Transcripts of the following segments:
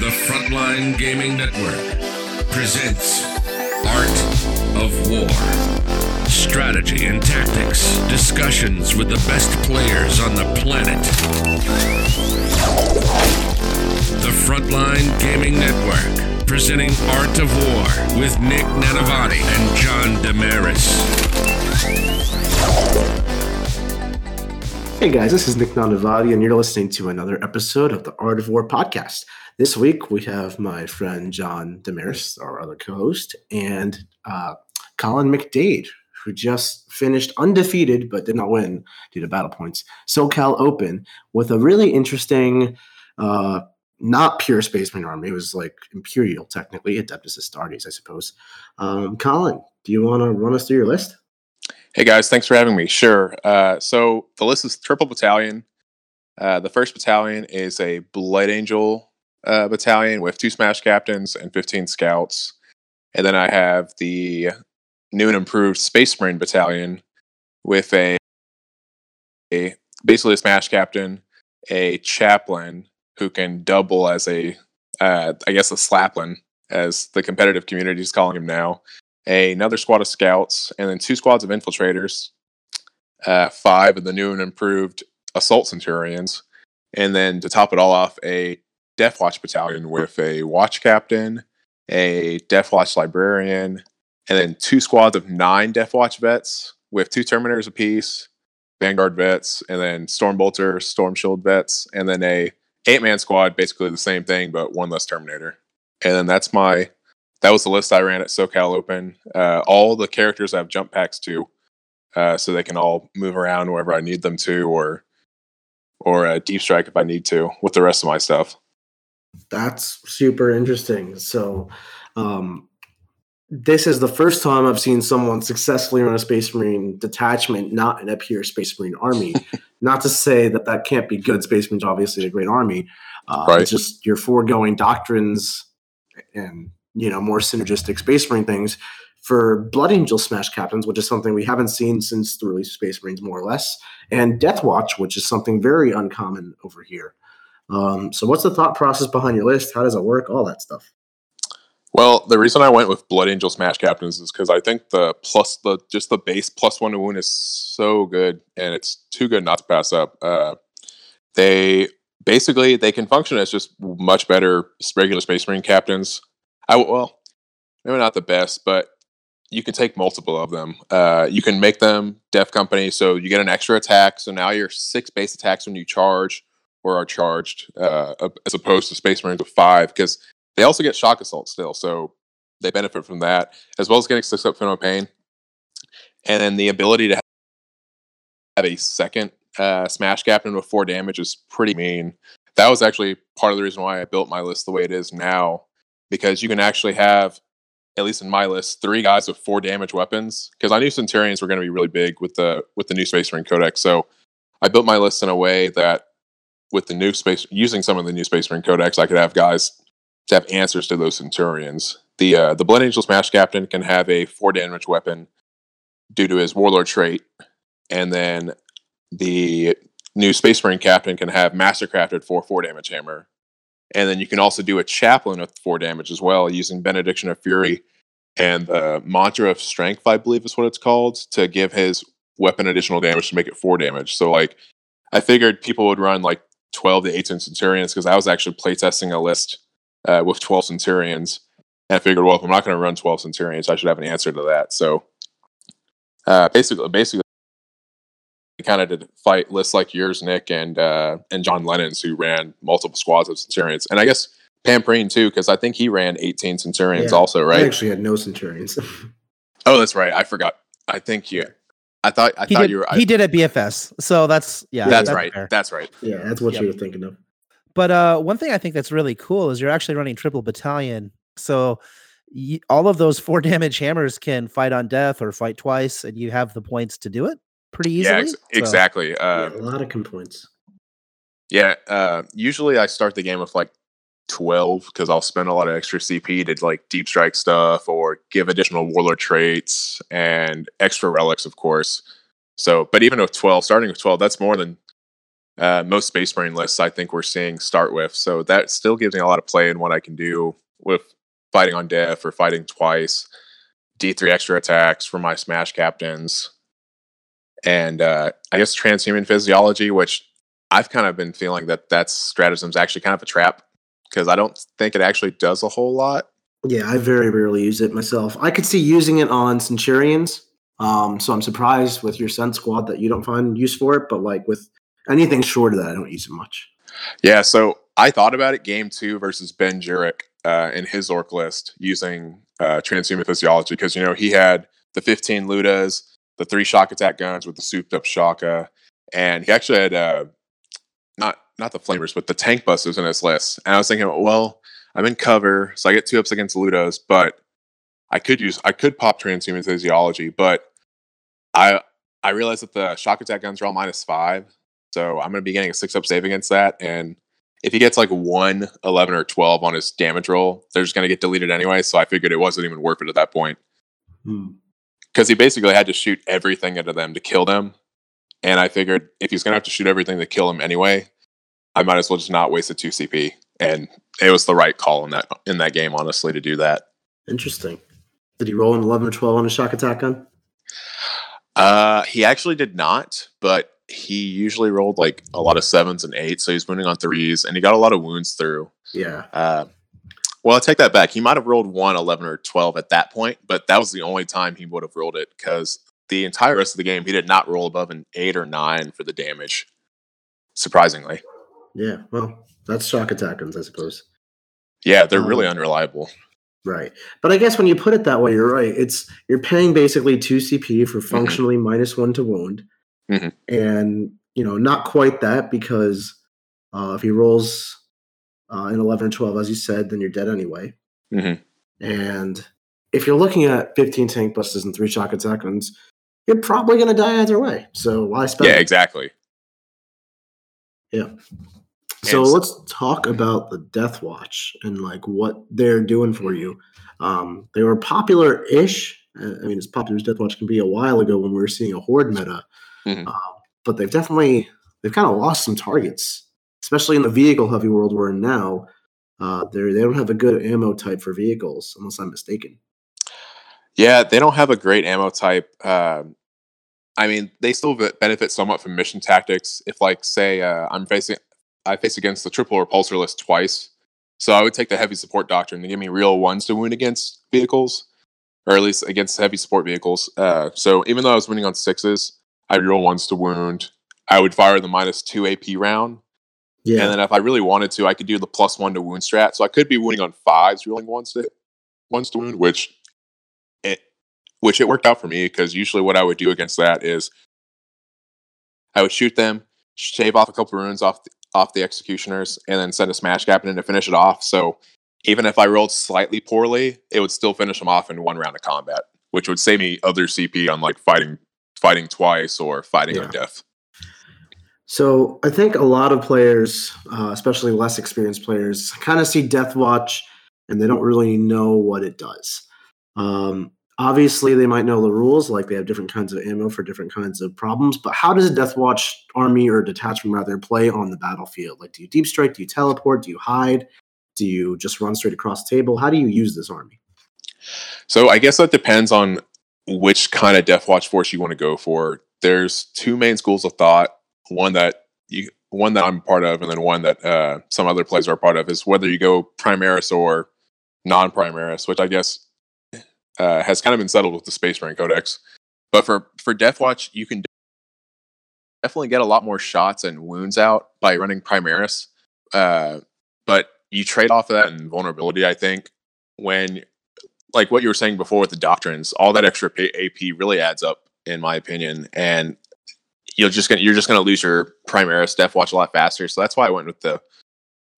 The Frontline Gaming Network presents Art of War. Strategy and tactics, discussions with the best players on the planet. The Frontline Gaming Network presenting Art of War with Nick Nanavati and John Damaris. Hey guys, this is Nick Nanavati, and you're listening to another episode of the Art of War podcast. This week we have my friend John Damaris, our other co-host, and uh, Colin McDade, who just finished undefeated but did not win due to battle points SoCal Open with a really interesting, uh, not pure Space Marine army. It was like Imperial, technically, Adeptus Astartes, I suppose. Um, Colin, do you want to run us through your list? Hey guys, thanks for having me. Sure. Uh, so the list is triple battalion. Uh, the first battalion is a Blood Angel uh, battalion with two Smash captains and 15 scouts. And then I have the new and improved Space Marine battalion with a, a basically a Smash captain, a chaplain who can double as a, uh, I guess, a slaplin, as the competitive community is calling him now, another squad of scouts, and then two squads of infiltrators, uh, five of the new and improved assault centurions, and then to top it all off, a Death Watch battalion with a watch captain, a Death Watch librarian, and then two squads of nine Death Watch vets with two Terminators apiece, Vanguard vets, and then Stormbolter, Storm Shield vets, and then a eight man squad, basically the same thing but one less Terminator. And then that's my that was the list I ran at SoCal Open. Uh, all the characters I have jump packs to, uh, so they can all move around wherever I need them to, or or a deep strike if I need to with the rest of my stuff. That's super interesting. So, um, this is the first time I've seen someone successfully run a Space Marine detachment, not in a pure Space Marine army. not to say that that can't be good. Space Marine's obviously a great army. Uh, Right. It's just your foregoing doctrines and you know more synergistic Space Marine things for Blood Angel Smash Captains, which is something we haven't seen since the release of Space Marines, more or less, and Death Watch, which is something very uncommon over here. Um, so, what's the thought process behind your list? How does it work? All that stuff. Well, the reason I went with Blood Angel Smash Captains is because I think the plus the just the base plus one to wound is so good, and it's too good not to pass up. Uh, they basically they can function as just much better regular Space Marine captains. I well, maybe not the best, but you can take multiple of them. Uh, you can make them Death Company, so you get an extra attack. So now you're six base attacks when you charge or are charged, uh, as opposed to Space Marines with five, because they also get shock assault still, so they benefit from that, as well as getting six up Pain. And then the ability to have a second uh, Smash Captain with four damage is pretty mean. That was actually part of the reason why I built my list the way it is now, because you can actually have, at least in my list, three guys with four damage weapons. Because I knew Centurions were going to be really big with the with the new Space Marine Codex, so I built my list in a way that with the new space using some of the new Space Marine Codex, I could have guys to have answers to those Centurions. The uh, the Blood Angel Smash Captain can have a four damage weapon due to his Warlord trait, and then the new Space Marine Captain can have Mastercrafted for four damage hammer, and then you can also do a Chaplain with four damage as well using Benediction of Fury and the Mantra of Strength, I believe is what it's called, to give his weapon additional damage to make it four damage. So like, I figured people would run like 12 to 18 Centurions because I was actually playtesting a list uh, with 12 Centurions. And I figured, well, if I'm not going to run 12 Centurions, I should have an answer to that. So uh, basically, basically, I kind of did fight lists like yours, Nick, and uh, and John Lennon's, who ran multiple squads of Centurions, and I guess Pamprine too, because I think he ran 18 Centurions Yeah, also, I right? actually had no Centurions. oh, that's right. I forgot. I think you. I thought. I he thought did. you were. I, he did at BFS, so that's yeah. that's, that's right. fair. That's right. yeah, that's what Yep. you were thinking of. But uh, one thing I think that's really cool is you're actually running triple battalion So y- all of those four damage hammers can fight on death or fight twice, and you have the points to do it pretty easily. Yeah, ex- So- exactly. Yeah, Uh, a lot of complaints. Yeah, uh, usually I start the game with like 12 because I'll spend a lot of extra CP to like deep strike stuff or give additional warlord traits and extra relics, of course. So, but even with 12, starting with 12, that's more than uh, most Space Marine lists I think we're seeing start with. So that still gives me a lot of play in what I can do with fighting on death or fighting twice, D3 extra attacks for my Smash captains, and uh, I guess transhuman physiology, which I've kind of been feeling that that stratagem's actually kind of a trap because I don't think it actually does a whole lot. Yeah, I very rarely use it myself. I could see using it on Centurions. Um, so I'm surprised with your Sun Squad that you don't find use for it, but like with anything short of that, I don't use it much. Yeah, so I thought about it game two versus Ben Jurek uh, in his orc list using uh, transhuman physiology because you know he had the 15 Lootas, the three shock attack guns with the souped up shaka, and he actually had uh, not not the flamers but the tank busters in his list. And I was thinking, well, I'm in cover, so I get two ups against Lootas, but I could use I could pop transhuman physiology, but I I realized that the shock attack guns are all minus five, so I'm going to be getting a six up save against that. And if he gets like one, 11, or 12 on his damage roll, they're just going to get deleted anyway. So I figured it wasn't even worth it at that point Hmm. because he basically had to shoot everything into them to kill them. And I figured if he's going to have to shoot everything to kill him anyway, I might as well just not waste a 2 CP. And it was the right call in that in that game, honestly, to do that. Interesting. Did he roll an 11 or 12 on a shock attack gun? Uh, he actually did not, but he usually rolled like a lot of sevens and eights, so he's winning on threes, and he got a lot of wounds through. Yeah. Uh, well, I take that back. He might have rolled one, 11, or 12 at that point, but that was the only time he would have rolled it because the entire rest of the game, he did not roll above an eight or nine for the damage, surprisingly. Yeah. Well, that's shock attackers, I suppose. Yeah, they're really Um, unreliable. Right. But I guess when you put it that way, you're right. It's you're paying basically two CP for functionally minus one to wound. Mhm. And you know, not quite that because uh, if he rolls uh, an 11 or 12, as you said, then you're dead anyway. Mhm. And if you're looking at 15 tank busters and three shock attack guns, you're probably going to die either way. So why spend? Yeah, exactly. exactly. So let's talk about the Death Watch and like what they're doing for you. Um, they were popular-ish. uh, I mean, as popular as Death Watch can be a while ago when we were seeing a horde meta, Mhm. um, but they've definitely they've kind of lost some targets, especially in the vehicle heavy world we're in now. Uh, they they don't have a good ammo type for vehicles, unless I'm mistaken. Yeah, they don't have a great ammo type. Um, I mean, they still benefit somewhat from mission tactics. If, like, say, uh, I'm facing, I face against the triple repulsor list twice, so I would take the heavy support doctrine to give me real ones to wound against vehicles, or at least against heavy support vehicles. Uh, so even though I was winning on sixes, I had real ones to wound. I would fire the minus two AP round, Yeah, and then if I really wanted to, I could do the plus one to wound strat. So I could be wounding on fives, rolling ones to ones to wound, which it which it worked out for me because usually what I would do against that is I would shoot them, shave off a couple of runes off the, off the executioners, and then send a smash captain to finish it off. So even if I rolled slightly poorly, it would still finish them off in one round of combat, which would save me other CP on like fighting fighting twice or fighting Yeah. on death. So I think a lot of players, uh, especially less experienced players, kind of see Death Watch and they don't really know what it does. Um, obviously, they might know the rules, like they have different kinds of ammo for different kinds of problems. But how does a Death Watch army or detachment rather play on the battlefield? Like, do you deep strike? Do you teleport? Do you hide? Do you just run straight across the table? How do you use this army? So I guess that depends on which kind of Death Watch force you want to go for. There's two main schools of thought. One that you, one that I'm part of, and then one that uh, some other players are part of. Is whether you go Primaris or non-Primaris, which I guess uh, has kind of been settled with the Space Marine Codex. But for for Death Watch, you can definitely get a lot more shots and wounds out by running Primaris. Uh, but you trade off of that and vulnerability. I think when like what you were saying before with the doctrines, all that extra AP really adds up, in my opinion, and you're just gonna you're just gonna lose your Primaris Death Watch a lot faster. So that's why I went with the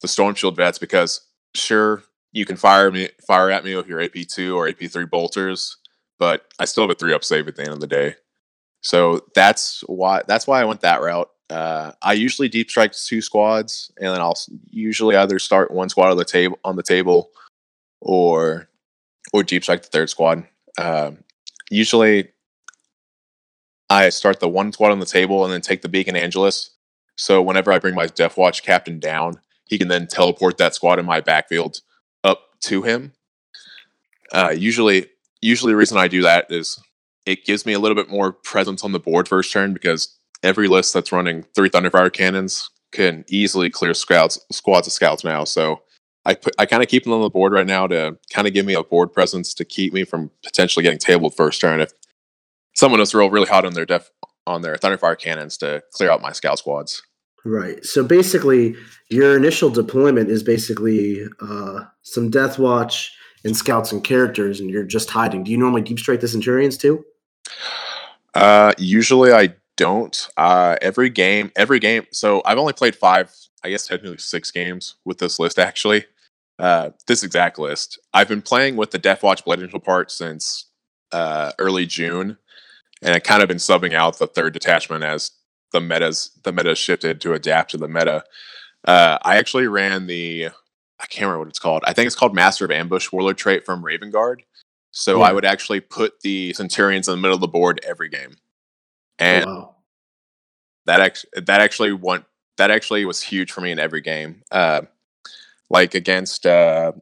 the Storm Shield vets because sure you can fire me fire at me with your AP two or AP three bolters, but I still have a three up save at the end of the day. So that's why that's why I went that route. Uh, I usually deep strike two squads, and then I'll usually either start one squad on the table on the table, or or deep strike the third squad. Um, usually, I start the one squad on the table and then take the Beacon Angelus. So whenever I bring my Death Watch captain down, he can then teleport that squad in my backfield to him. Uh, usually, usually the reason I do that is it gives me a little bit more presence on the board first turn because every list that's running three Thunderfire cannons can easily clear scouts squads of scouts now. So I put I kind of keep them on the board right now to kind of give me a board presence to keep me from potentially getting tabled first turn if someone is real really hot on their def on their Thunderfire cannons to clear out my scout squads. Right. So basically, your initial deployment is basically uh, some Death Watch and scouts and characters, and you're just hiding. Do you normally deep strike the Centurions too? Uh, usually I don't. Uh, every game, every game. So I've only played five, I guess technically six games with this list actually. Uh, this exact list. I've been playing with the Death Watch Blood Angel part since uh, early June, and I kind of been subbing out the third detachment as the metas the meta shifted to adapt to the meta. Uh, I actually ran the I can't remember what it's called. I think it's called Master of Ambush Warlord trait from Raven Guard. So I would actually put the Centurions in the middle of the board every game, and oh, wow. that actually that actually went that actually was huge for me in every game. Uh, like against uh,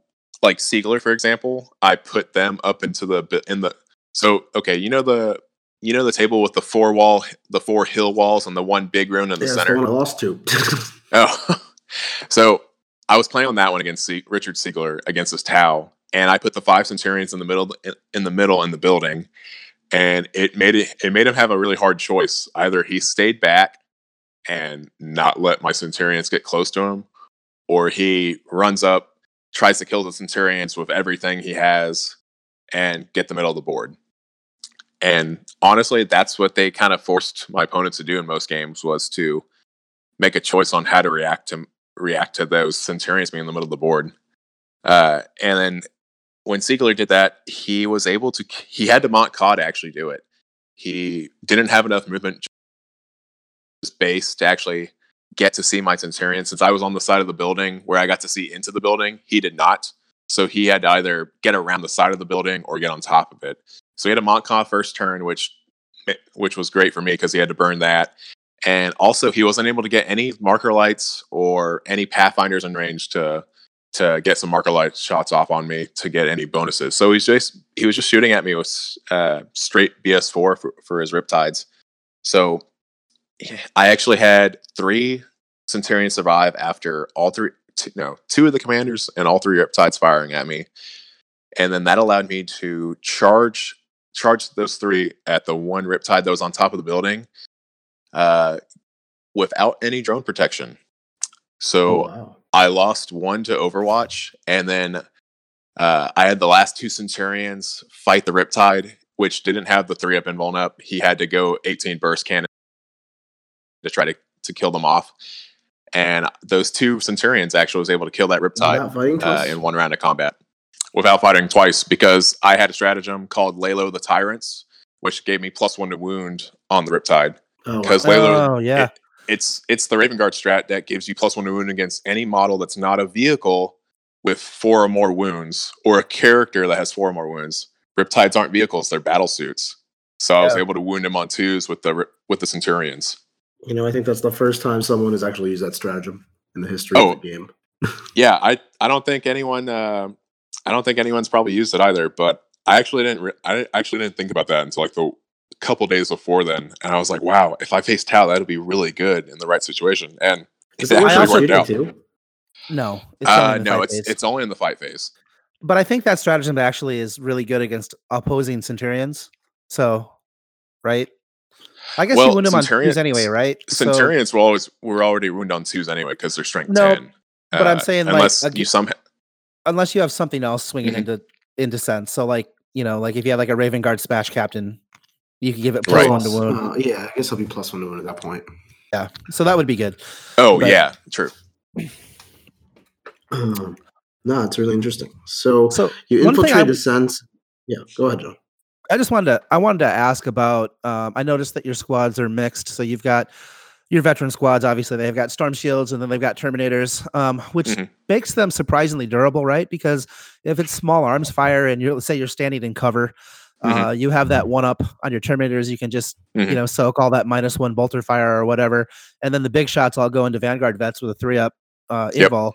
like Siegler, for example, I put them up into the in the so okay, you know the you know the table with the four wall the four hill walls and the one big rune in the Yeah, that's center. the one I lost to. Oh, so I was playing on that one against Richard Siegler against this Tau, and I put the five Centurions in the middle in, in the middle in the building, and it made it it made him have a really hard choice. Either he stayed back and not let my Centurions get close to him, or he runs up, tries to kill the Centurions with everything he has, and get the middle of the board. And honestly, that's what they kind of forced my opponents to do in most games was to make a choice on how to react to react to those Centurions being in the middle of the board. Uh, and then when Siegler did that, he was able to. He had to Mont'ka actually do it. He didn't have enough movement space to actually get to see my Centurion. Since I was on the side of the building where I got to see into the building, he did not. So he had to either get around the side of the building or get on top of it. So he had a Mont'ka first turn, which which was great for me because he had to burn that. And also, he wasn't able to get any marker lights or any pathfinders in range to to get some marker light shots off on me to get any bonuses. So he's just he was just shooting at me with uh, straight BS4 for, for his riptides. So I actually had three Centurions survive after all three, two, no, two of the commanders and all three riptides firing at me, and then that allowed me to charge charge those three at the one riptide that was on top of the building uh, without any drone protection. So oh, wow. I lost one to Overwatch, and then uh, I had the last two Centurions fight the Riptide, which didn't have the three up and vuln up. He had to go 18 burst cannon to try to, to kill them off. And those two Centurions actually was able to kill that Riptide uh, in one round of combat without fighting twice because I had a stratagem called Lay Low the Tyrants, which gave me plus one to wound on the Riptide. Oh, wow. Because Lay Low, Oh yeah. it- it's it's the Raven Guard strat that gives you plus one wound against any model that's not a vehicle with four or more wounds, or a character that has four or more wounds. Riptides aren't vehicles; they're battle suits. So I was able to wound him on twos with the with the Centurions. You know, I think that's the first time someone has actually used that stratagem in the history Oh. of the game. Yeah, I I don't think anyone uh, I don't think anyone's probably used it either. But I actually didn't re- I actually didn't think about that until like the couple days before then, and I was like, wow, if I face Tau, that would be really good in the right situation. And it it actually worked out. too? No. It's Uh, only in the no, fight it's phase. it's only in the fight phase. but I think that stratagem actually is really good against opposing Centurions. So, right? I guess you Well, win them on twos Centurions- anyway, right? So- Centurions will always were already wound on twos anyway because they're strength No, ten. but I'm Uh, saying, unless ag- you somehow unless you have something else swinging Mhm. into into sense. So, like you know, like if you have like a Raven Guard Smash Captain, you could give it Right. plus one to wound. Uh, yeah, I guess I'll be plus one to wound at that point. Yeah, so that would be good. oh but- yeah, true. Um, No, it's really interesting. So, So you one thing I- infiltrate the sense. Yeah, go ahead, John. I just wanted to I wanted to ask about um, I noticed that your squads are mixed. So you've got your veteran squads, obviously they've got storm shields and then they've got terminators, um, which Mhm. makes them surprisingly durable, right? Because if it's small arms fire and you're let's say you're standing in cover, uh, you have that one up on your terminators. You can just you Mhm. know soak all that minus one bolter fire or whatever, and then the big shots all go into Vanguard vets with a three up uh, Yep. invul.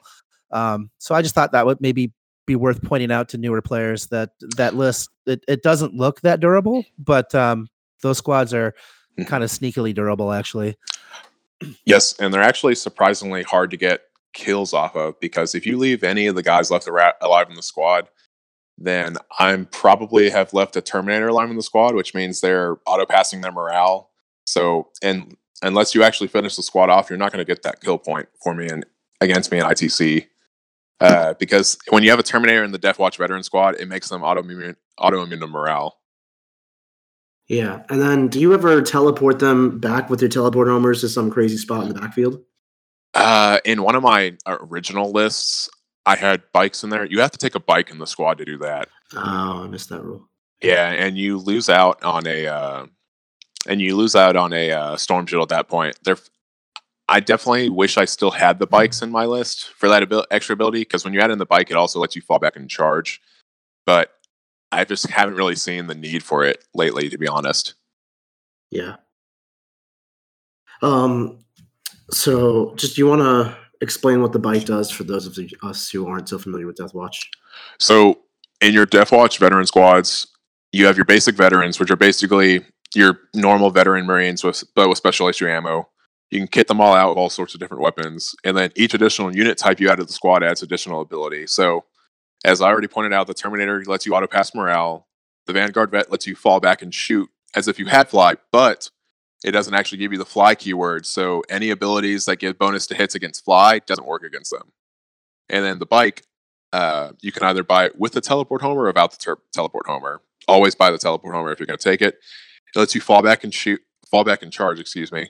Um, so I just thought that would maybe be worth pointing out to newer players that that list it, it doesn't look that durable, but um, those squads are Mhm. kind of sneakily durable actually. Yes, and they're actually surprisingly hard to get kills off of because if you leave any of the guys left alive in the squad, then I'm probably have left a Terminator alive in the squad, which means they're auto passing their morale. So, and unless you actually finish the squad off, you're not going to get that kill point for me and against me in ITC. Uh, because when you have a Terminator in the Death Watch veteran squad, it makes them auto immune auto immune to morale. Yeah, and then do you ever teleport them back with your teleport homers to some crazy spot in the backfield? Uh, in one of my original lists, I had bikes in there. You have to take a bike in the squad to do that. Oh, I missed that rule. Yeah, and you lose out on a uh, and you lose out on a uh, storm shield at that point. There, I definitely wish I still had the bikes in my list for that abil- extra ability because when you add in the bike, it also lets you fall back and charge. But I just haven't really seen the need for it lately, to be honest. Yeah. Um. So, just you want to explain what the bike does for those of us who aren't so familiar with Death Watch? So in your Death Watch veteran squads, you have your basic veterans, which are basically your normal veteran Marines with but with special issue ammo. You can kit them all out with all sorts of different weapons, and then each additional unit type you add to the squad adds additional ability. So, as I already pointed out, the Terminator lets you auto pass morale. The Vanguard vet lets you fall back and shoot as if you had fly, but it doesn't actually give you the fly keyword. So any abilities that give bonus to hits against fly doesn't work against them. And then the bike, uh, you can either buy it with the teleport homer or without the ter- teleport homer. Always buy the teleport homer if you're going to take it. It lets you fall back and shoot, fall back and charge. Excuse me.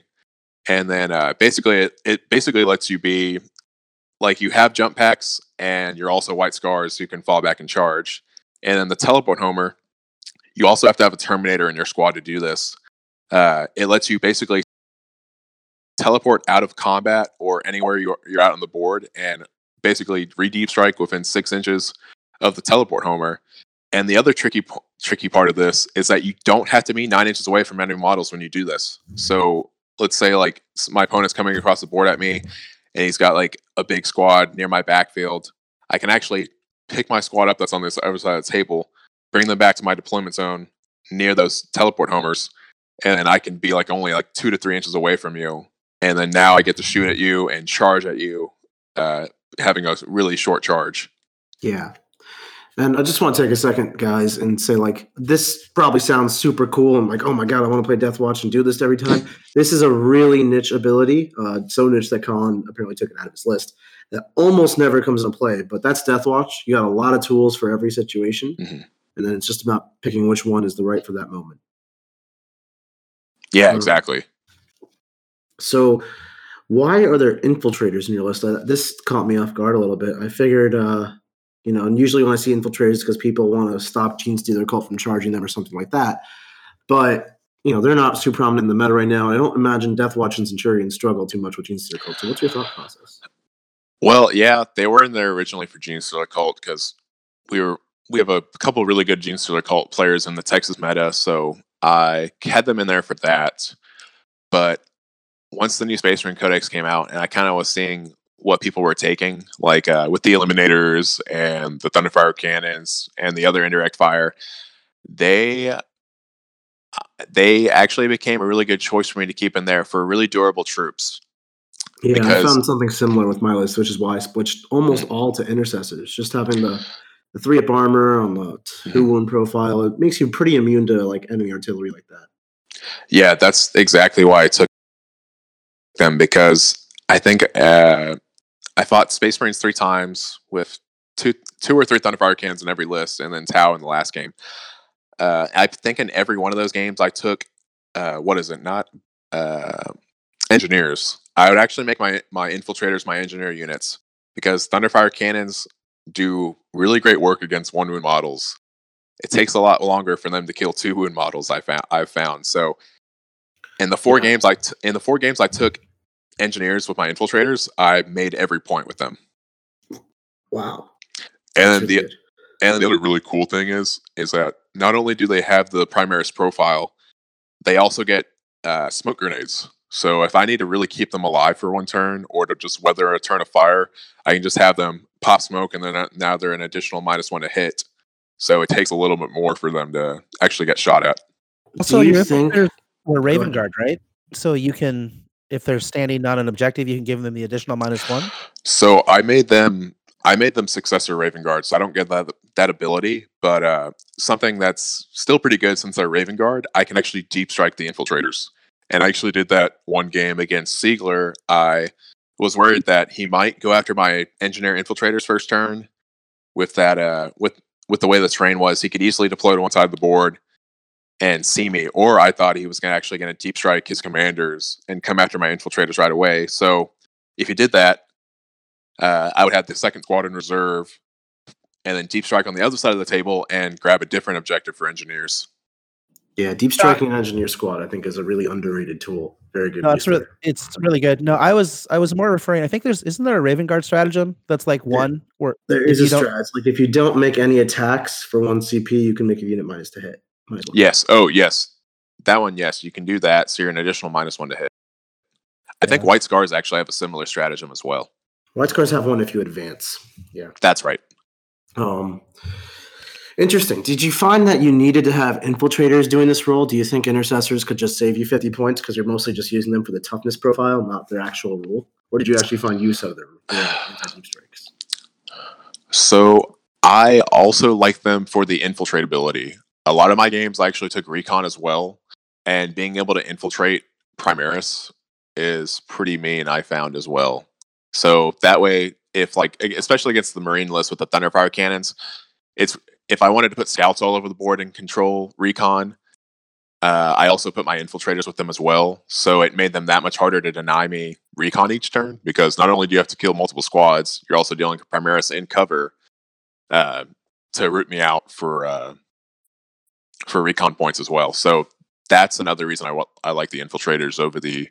And then uh, basically, it, it basically lets you be like you have jump packs and you're also white scars, so you can fall back and charge. And then the teleport homer, you also have to have a Terminator in your squad to do this. Uh, it lets you basically teleport out of combat or anywhere you're, you're out on the board and basically re-deep strike within six inches of the teleport homer. And the other tricky tricky part of this is that you don't have to be nine inches away from enemy models when you do this. So let's say like my opponent's coming across the board at me and he's got like a big squad near my backfield. I can actually pick my squad up that's on this other side of the table, bring them back to my deployment zone near those teleport homers, and then I can be like only like two to three inches away from you. And then now I get to shoot at you and charge at you, uh, having a really short charge. Yeah. And I just want to take a second, guys, and say like this probably sounds super cool. and like, oh my god, I want to play Death Watch and do this every time. this is a really niche ability, uh, so niche that Colin apparently took it out of his list. That almost never comes into play, but that's Death Watch. You got a lot of tools for every situation, Mhm. and then it's just about picking which one is the right for that moment. Yeah, Mm. exactly. So, why are there infiltrators in your list? Uh, this caught me off guard a little bit. I figured, uh, you know, and usually when I see infiltrators, because people want to stop Gene Stealer Cult from charging them or something like that. But you know, they're not too prominent in the meta right now. I don't imagine Death Watch and Centurion struggle too much with Gene Stealer Cult. So, what's your thought process? Well, yeah, they were in there originally for Gene Stealer Cult because we were we have a couple really good Gene Stealer Cult players in the Texas meta, so I had them in there for that. But once the new Space Marine Codex came out, and I kind of was seeing what people were taking, like uh, with the Eliminators and the Thunderfire cannons and the other indirect fire, they uh, they actually became a really good choice for me to keep in there for really durable troops. Yeah, I found something similar with my list, which is why I switched almost all to intercessors. Just having the the three up armor on the two wound profile, it makes you pretty immune to like enemy artillery like that. Yeah, that's exactly why I took them because I think uh, I fought Space Marines three times with two two or three Thunderfire cannons in every list, and then Tau in the last game. Uh, I think in every one of those games, I took uh, what is it? Not uh, engineers. I would actually make my my infiltrators my engineer units because Thunderfire cannons do really great work against one wound models. It takes a lot longer for them to kill two wound models. I found I've found so. In the four Yeah. games I t- in the four games I took engineers with my infiltrators, I made every point with them. Wow. And That's then the good. and the other really cool thing is is that not only do they have the Primaris profile, they also get uh, smoke grenades. So if I need to really keep them alive for one turn or to just weather a turn of fire, I can just have them pop smoke and then uh, now they're an additional minus one to hit. So it takes a little bit more for them to actually get shot at. So Do you your think- infiltrators were Raven. Guard, right? So you can, if they're standing on an objective, you can give them the additional minus one. So I made them I made them successor Raven Guard, so I don't get that that ability, but uh, something that's still pretty good since they're Raven Guard, I can actually deep strike the infiltrators. And I actually did that one game against Siegler. I was worried that he might go after my engineer infiltrators first turn with that uh with with the way the terrain was, he could easily deploy to one side of the board and see me. Or I thought he was gonna actually gonna deep strike his commanders and come after my infiltrators right away. So if he did that, uh, I would have the second squad in reserve, and then deep strike on the other side of the table and grab a different objective for engineers. Yeah, deep striking engineer squad, I think, is a really underrated tool. Very good. No, it's really, it's really good. No, I was I was more referring. I think there's isn't there a Raven Guard stratagem that's like Yeah. one or there is a strat. Like if you don't make any attacks for one CP, you can make a unit minus to hit. Minus one. Yes. Oh, yes. That one, yes, you can do that. So you're an additional minus one to hit. I think White Scars actually have a similar stratagem as well. White scars have one if you advance. Yeah. That's right. Um, interesting. Did you find that you needed to have infiltrators doing this role? Do you think intercessors could just save you 50 points because you're mostly just using them for the toughness profile, not their actual rule? Or did you actually find use out of their their strikes? So I also like them for the infiltratability. A lot of my games I actually took recon as well, and being able to infiltrate Primaris is pretty mean. I found as well. So that way, if like especially against the Marine list with the Thunderfire cannons, it's if I wanted to put scouts all over the board and control recon. Uh, I also put my infiltrators with them as well, so it made them that much harder to deny me recon each turn because not only do you have to kill multiple squads, you're also dealing with Primaris in cover uh, to root me out for uh, for recon points as well. So that's another reason I I like the infiltrators over the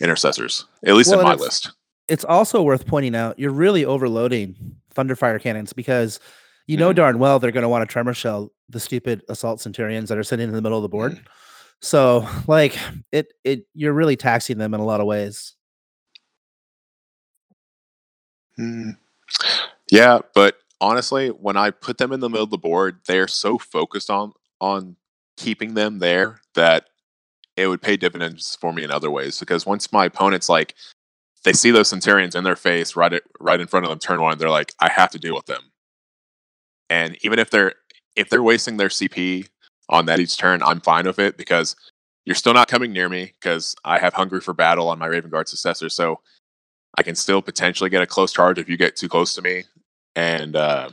intercessors, at least Well, in my it's- list. it's also worth pointing out you're really overloading thunderfire cannons because you know Mhm. darn well they're going to want to tremor shell the stupid assault centurions that are sitting in the middle of the board. Mm-hmm. So like it it you're really taxing them in a lot of ways. Mm. Yeah, but honestly, when I put them in the middle of the board, they're so focused on on keeping them there that it would pay dividends for me in other ways. Because once my opponents like they see those Centurions in their face right at, right in front of them turn one, they're like, I have to deal with them. And even if they're if they're wasting their CP on that each turn, I'm fine with it because you're still not coming near me because I have Hungry for Battle on my Raven Guard successor. So I can still potentially get a close charge if you get too close to me, and uh,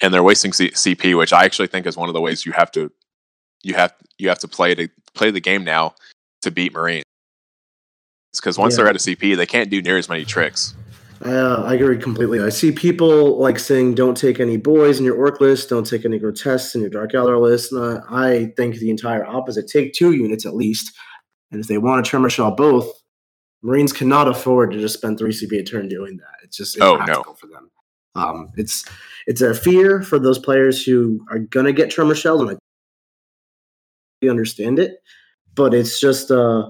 and they're wasting C- CP, which I actually think is one of the ways you have to you have you have to play to play the game now to beat Marines. Because once Yeah. they're at a CP, they can't do near as many tricks. I, uh, I agree completely. I see people like saying, "Don't take any boys in your orc list. Don't take any grotesques in your dark Eldar list." And, uh, I think the entire opposite. Take two units at least, and if they want to tremor shell both, Marines cannot afford to just spend three CP a turn doing that. It's just Oh, no. for them. Um, it's it's a fear for those players who are gonna get tremor shelled, and I understand it, but it's just uh,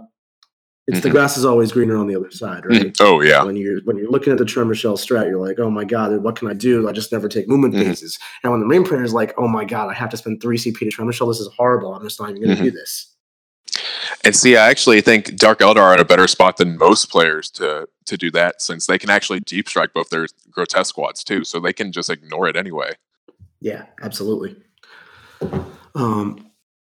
it's the Mhm. grass is always greener on the other side, right? Oh yeah, when you're when you're looking at the tremor shell strat, you're like, oh my god, what can I do? I just never take movement Mhm. phases. And when the main printer is like, oh my god, I have to spend three CP to tremor shell. This is horrible. I'm just not even going to Mhm. do this. and see, I actually think Dark Eldar are at a better spot than most players to to do that, since they can actually deep strike both their grotesque squads too, so they can just ignore it anyway. Yeah, absolutely. Um,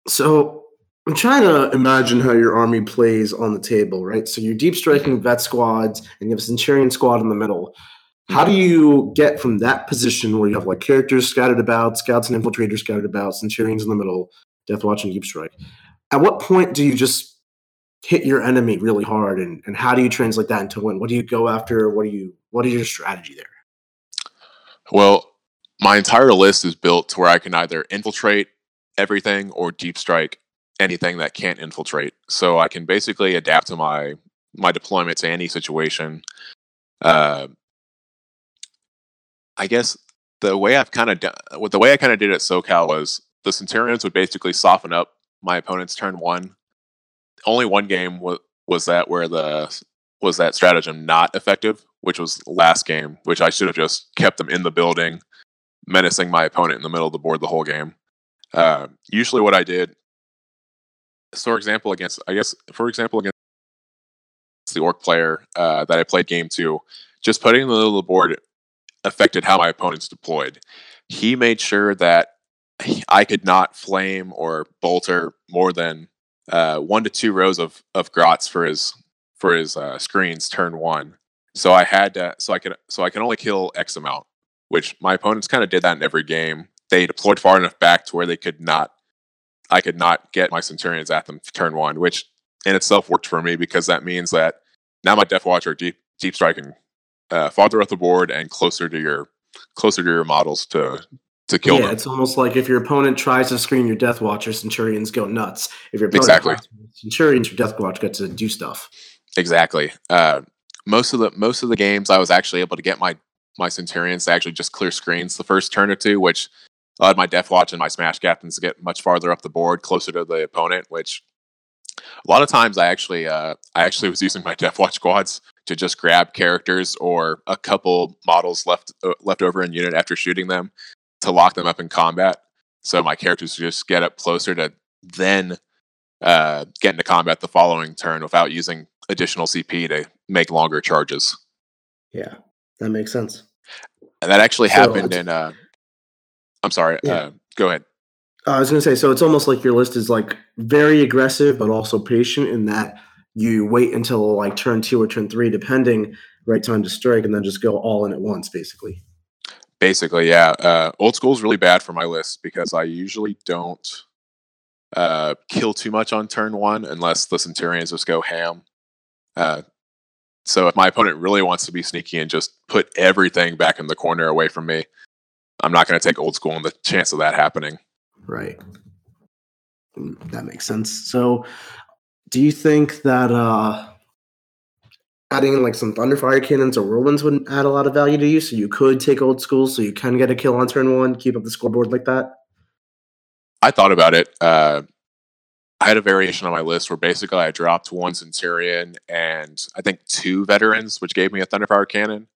so I'm trying to imagine how your army plays on the table, right? So you're deep striking vet squads, and you have a Centurion squad in the middle. How do you get from that position where you have like characters scattered about, scouts and infiltrators scattered about, Centurions in the middle, Death Watch and Deep Strike? At what point do you just hit your enemy really hard, and, and how do you translate that into win? What do you go after? What do you what is your strategy there? Well, my entire list is built to where I can either infiltrate everything or deep strike anything that can't infiltrate. So I can basically adapt to my my deployment to any situation. Uh, I guess the way I've kind of done, the way I kind of did at SoCal was the Centurions would basically soften up my opponent's turn one. Only one game was was that where the was that stratagem not effective, which was last game, which I should have just kept them in the building, menacing my opponent in the middle of the board the whole game. Uh, usually, what I did, so for example, against I guess for example against the orc player uh, that I played game two, just putting in the the board affected how my opponents deployed. He made sure that I could not flame or bolter more than uh, one to two rows of of grots for his for his uh, screens turn one. So I had to, so I could so I can only kill X amount, which my opponents kind of did that in every game. They deployed far enough back to where they could not I could not get my Centurions at them turn one, which in itself worked for me because that means that now my Death Watch are deep deep striking uh, farther up the board and closer to your closer to your models to to kill yeah, them. it's almost like if your opponent tries to screen your Death Watcher, Centurions go nuts. If your opponent Exactly. tries to Centurions, your Death Watch gets to do stuff. Exactly. Uh, most of the most of the games, I was actually able to get my my Centurions to actually just clear screens the first turn or two, which allowed my Death Watch and my Smash Captains to get much farther up the board, closer to the opponent. Which a lot of times, I actually uh, I actually was using my Death Watch squads to just grab characters or a couple models left uh, left over in unit after shooting them to lock them up in combat. So my characters just get up closer to then uh, get into combat the following turn without using additional CP to make longer charges. Yeah, that makes sense. And that actually So happened in. Uh, I'm sorry. Yeah. Uh, go ahead. Uh, I was going to say, so it's almost like your list is like very aggressive, but also patient in that you wait until like turn two or turn three, depending, right time to strike, and then just go all in at once, basically. Basically, yeah. Uh, old school is really bad for my list because I usually don't uh, kill too much on turn one unless the Centurions just go ham. Uh, so if my opponent really wants to be sneaky and just put everything back in the corner away from me, I'm not going to take old school on the chance of that happening. Right. That makes sense. So, do you think that uh adding in like some Thunderfire cannons or whirlwinds would add a lot of value to you? So you could take old school, so you can get a kill on turn one, keep up the scoreboard like that. I thought about it. Uh, I had a variation on my list where basically I dropped one Centurion and I think two veterans, which gave me a Thunderfire cannon.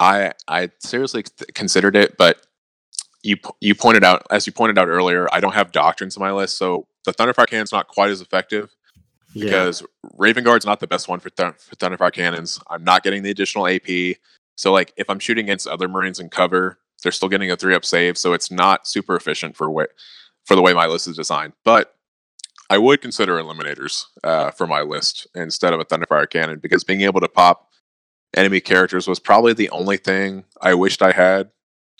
I I seriously considered it, but you you pointed out as you pointed out earlier, I don't have doctrines on my list, so the Thunderfire cannon's not quite as effective Yeah. because Raven Guard's not the best one for, th- for Thunderfire cannons. I'm not getting the additional AP. So like if I'm shooting against other Marines in cover, they're still getting a three up save, so it's not super efficient for way for the way my list is designed. But I would consider eliminators uh, for my list instead of a Thunderfire cannon because being able to pop enemy characters was probably the only thing I wished I had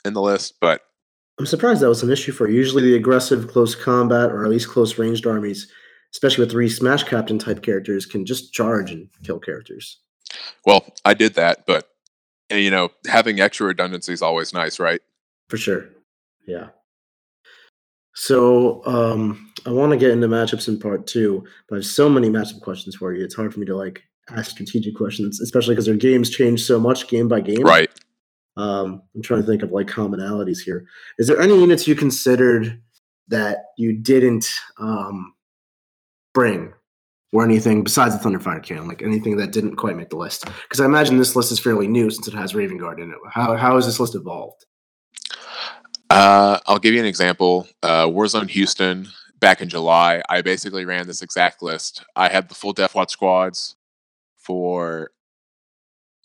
in the list. But I'm surprised that was an issue for usually the aggressive close combat or at least close ranged armies, especially with three smash captain type characters, can just charge and kill characters. well, I did that. But eh, you know, having extra redundancy is always nice, right? For sure. Yeah. So um I want to get into matchups in part two, but I have so many matchup questions for you. It's hard for me to like ask strategic questions, especially because their games change so much game by game. Right. Um, I'm trying to think of like commonalities here. Is there any units you considered that you didn't um, bring, or anything besides the Thunderfire cannon, like anything that didn't quite make the list? Because I imagine this list is fairly new since it has Raven Guard in it. How how has this list evolved? Uh, I'll give you an example. Uh, Warzone Houston back in July, I basically ran this exact list. I had the full Death Watch squads for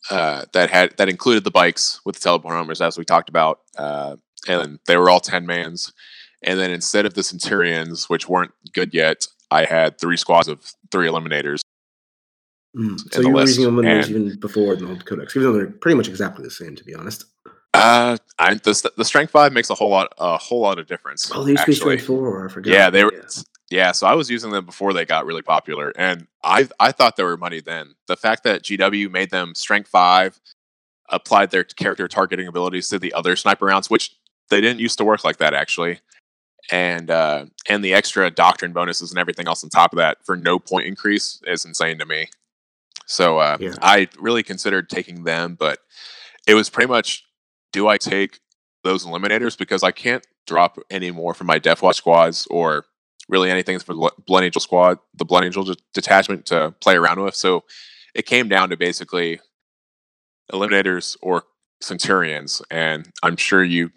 uh, that had that included the bikes with the teleport homers, as we talked about, uh, and they were all ten mans. And then instead of the Centurions, which weren't good yet, I had three squads of three eliminators. Mm, So you were list, using them and- even before the old codex, even though they're pretty much exactly the same, to be honest. Uh, I, the the strength five makes a whole lot a whole lot of difference. Oh, they used to be strength four. I forgot. Yeah, they were. Yeah, so I was using them before they got really popular, and I I thought they were money then. The fact that GW made them strength five, applied their character targeting abilities to the other sniper rounds, which they didn't used to work like that actually. And uh, and the extra doctrine bonuses and everything else on top of that for no point increase is insane to me. So uh, Yeah. I really considered taking them, but it was pretty much do I take those eliminators because I can't drop any more from my Death Watch squads or really anything for the Blood Angel squad, the Blood Angel de- detachment to play around with. So it came down to basically eliminators or centurions, and I'm sure you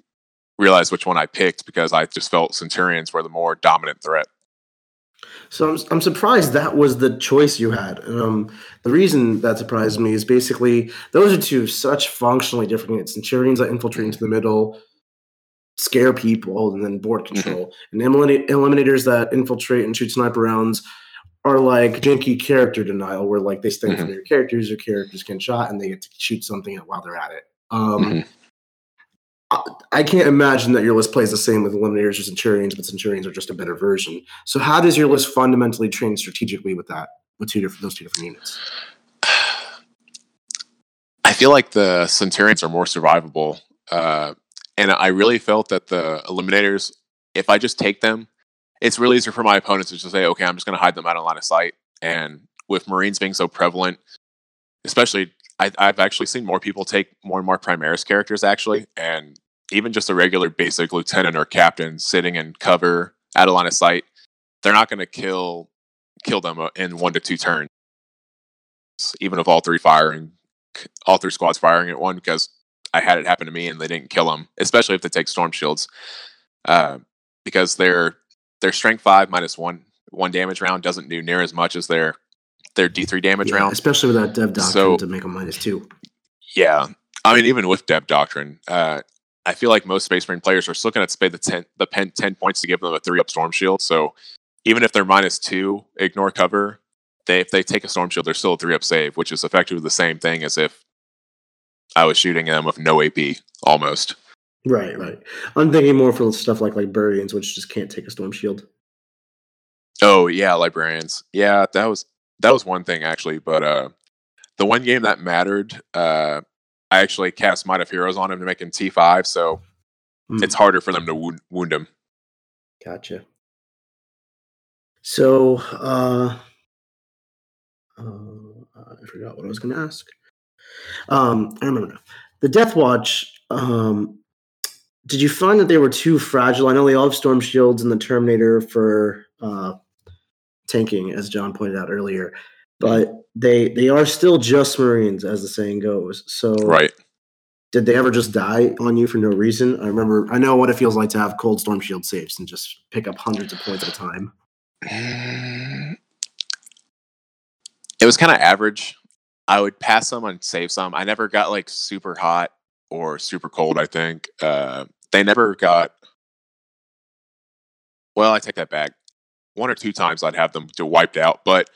realize which one I picked because I just felt centurions were the more dominant threat. So I'm, I'm surprised that was the choice you had. Um, the reason that surprised me is basically those are two such functionally different units. Centurions that infiltrate into the middle, scare people, and then board control. And eliminators that infiltrate and shoot sniper rounds are like janky character denial, where like they stand for their characters, your characters can shot, and they get to shoot something while they're at it. Um, Mhm. I, I can't imagine that your list plays the same with eliminators or centurions, but centurions are just a better version. So how does your list fundamentally train strategically with that, with two different those two different units? I feel like the Centurions are more survivable. Uh, and I really felt that the Eliminators, if I just take them, it's really easier for my opponents to just say, okay, I'm just going to hide them out of line of sight. And with Marines being so prevalent, especially, I, I've actually seen more people take more and more Primaris characters, actually. And even just a regular basic lieutenant or captain sitting in cover out of line of sight, they're not going to kill kill them uh, in one to two turns, even if all three firing all three squads firing at one because I had it happen to me and they didn't kill them, especially if they take storm shields, uh, because their their strength five minus one one damage round doesn't do near as much as their their D three damage Yeah, round. especially with that dev doctrine So- to make a minus two. Yeah, I mean even with Dev Doctrine, uh, I feel like most Space Marine players are still going to pay the ten the pen, ten points to give them a three up storm shield. So even if they're minus two, ignore cover. They if they take a storm shield, they're still a three up save, which is effectively the same thing as if I was shooting them with no AP almost. Right, right. I'm thinking more for stuff like librarians, which just can't take a storm shield. Oh yeah, librarians. Yeah, that was that was one thing actually. But uh, the one game that mattered, uh, I actually cast Might of Heroes on him to make him T five, so Hmm. it's harder for them to wound, wound him. Gotcha. So, uh, uh, I forgot what I was going to ask. Um, I remember now. The Death Watch. Um, did you find that they were too fragile? I know they all have storm shields and the Terminator for uh, tanking, as John pointed out earlier, but they they are still just Marines, as the saying goes. So, Right. did they ever just die on you for no reason? I remember. I know what it feels like to have cold storm shield saves and just pick up hundreds of points at a time. It was kind of average. I would pass some and save some. I never got like super hot or super cold. I think uh, they never got. Well, I take that back. One or two times I'd have them wiped out, but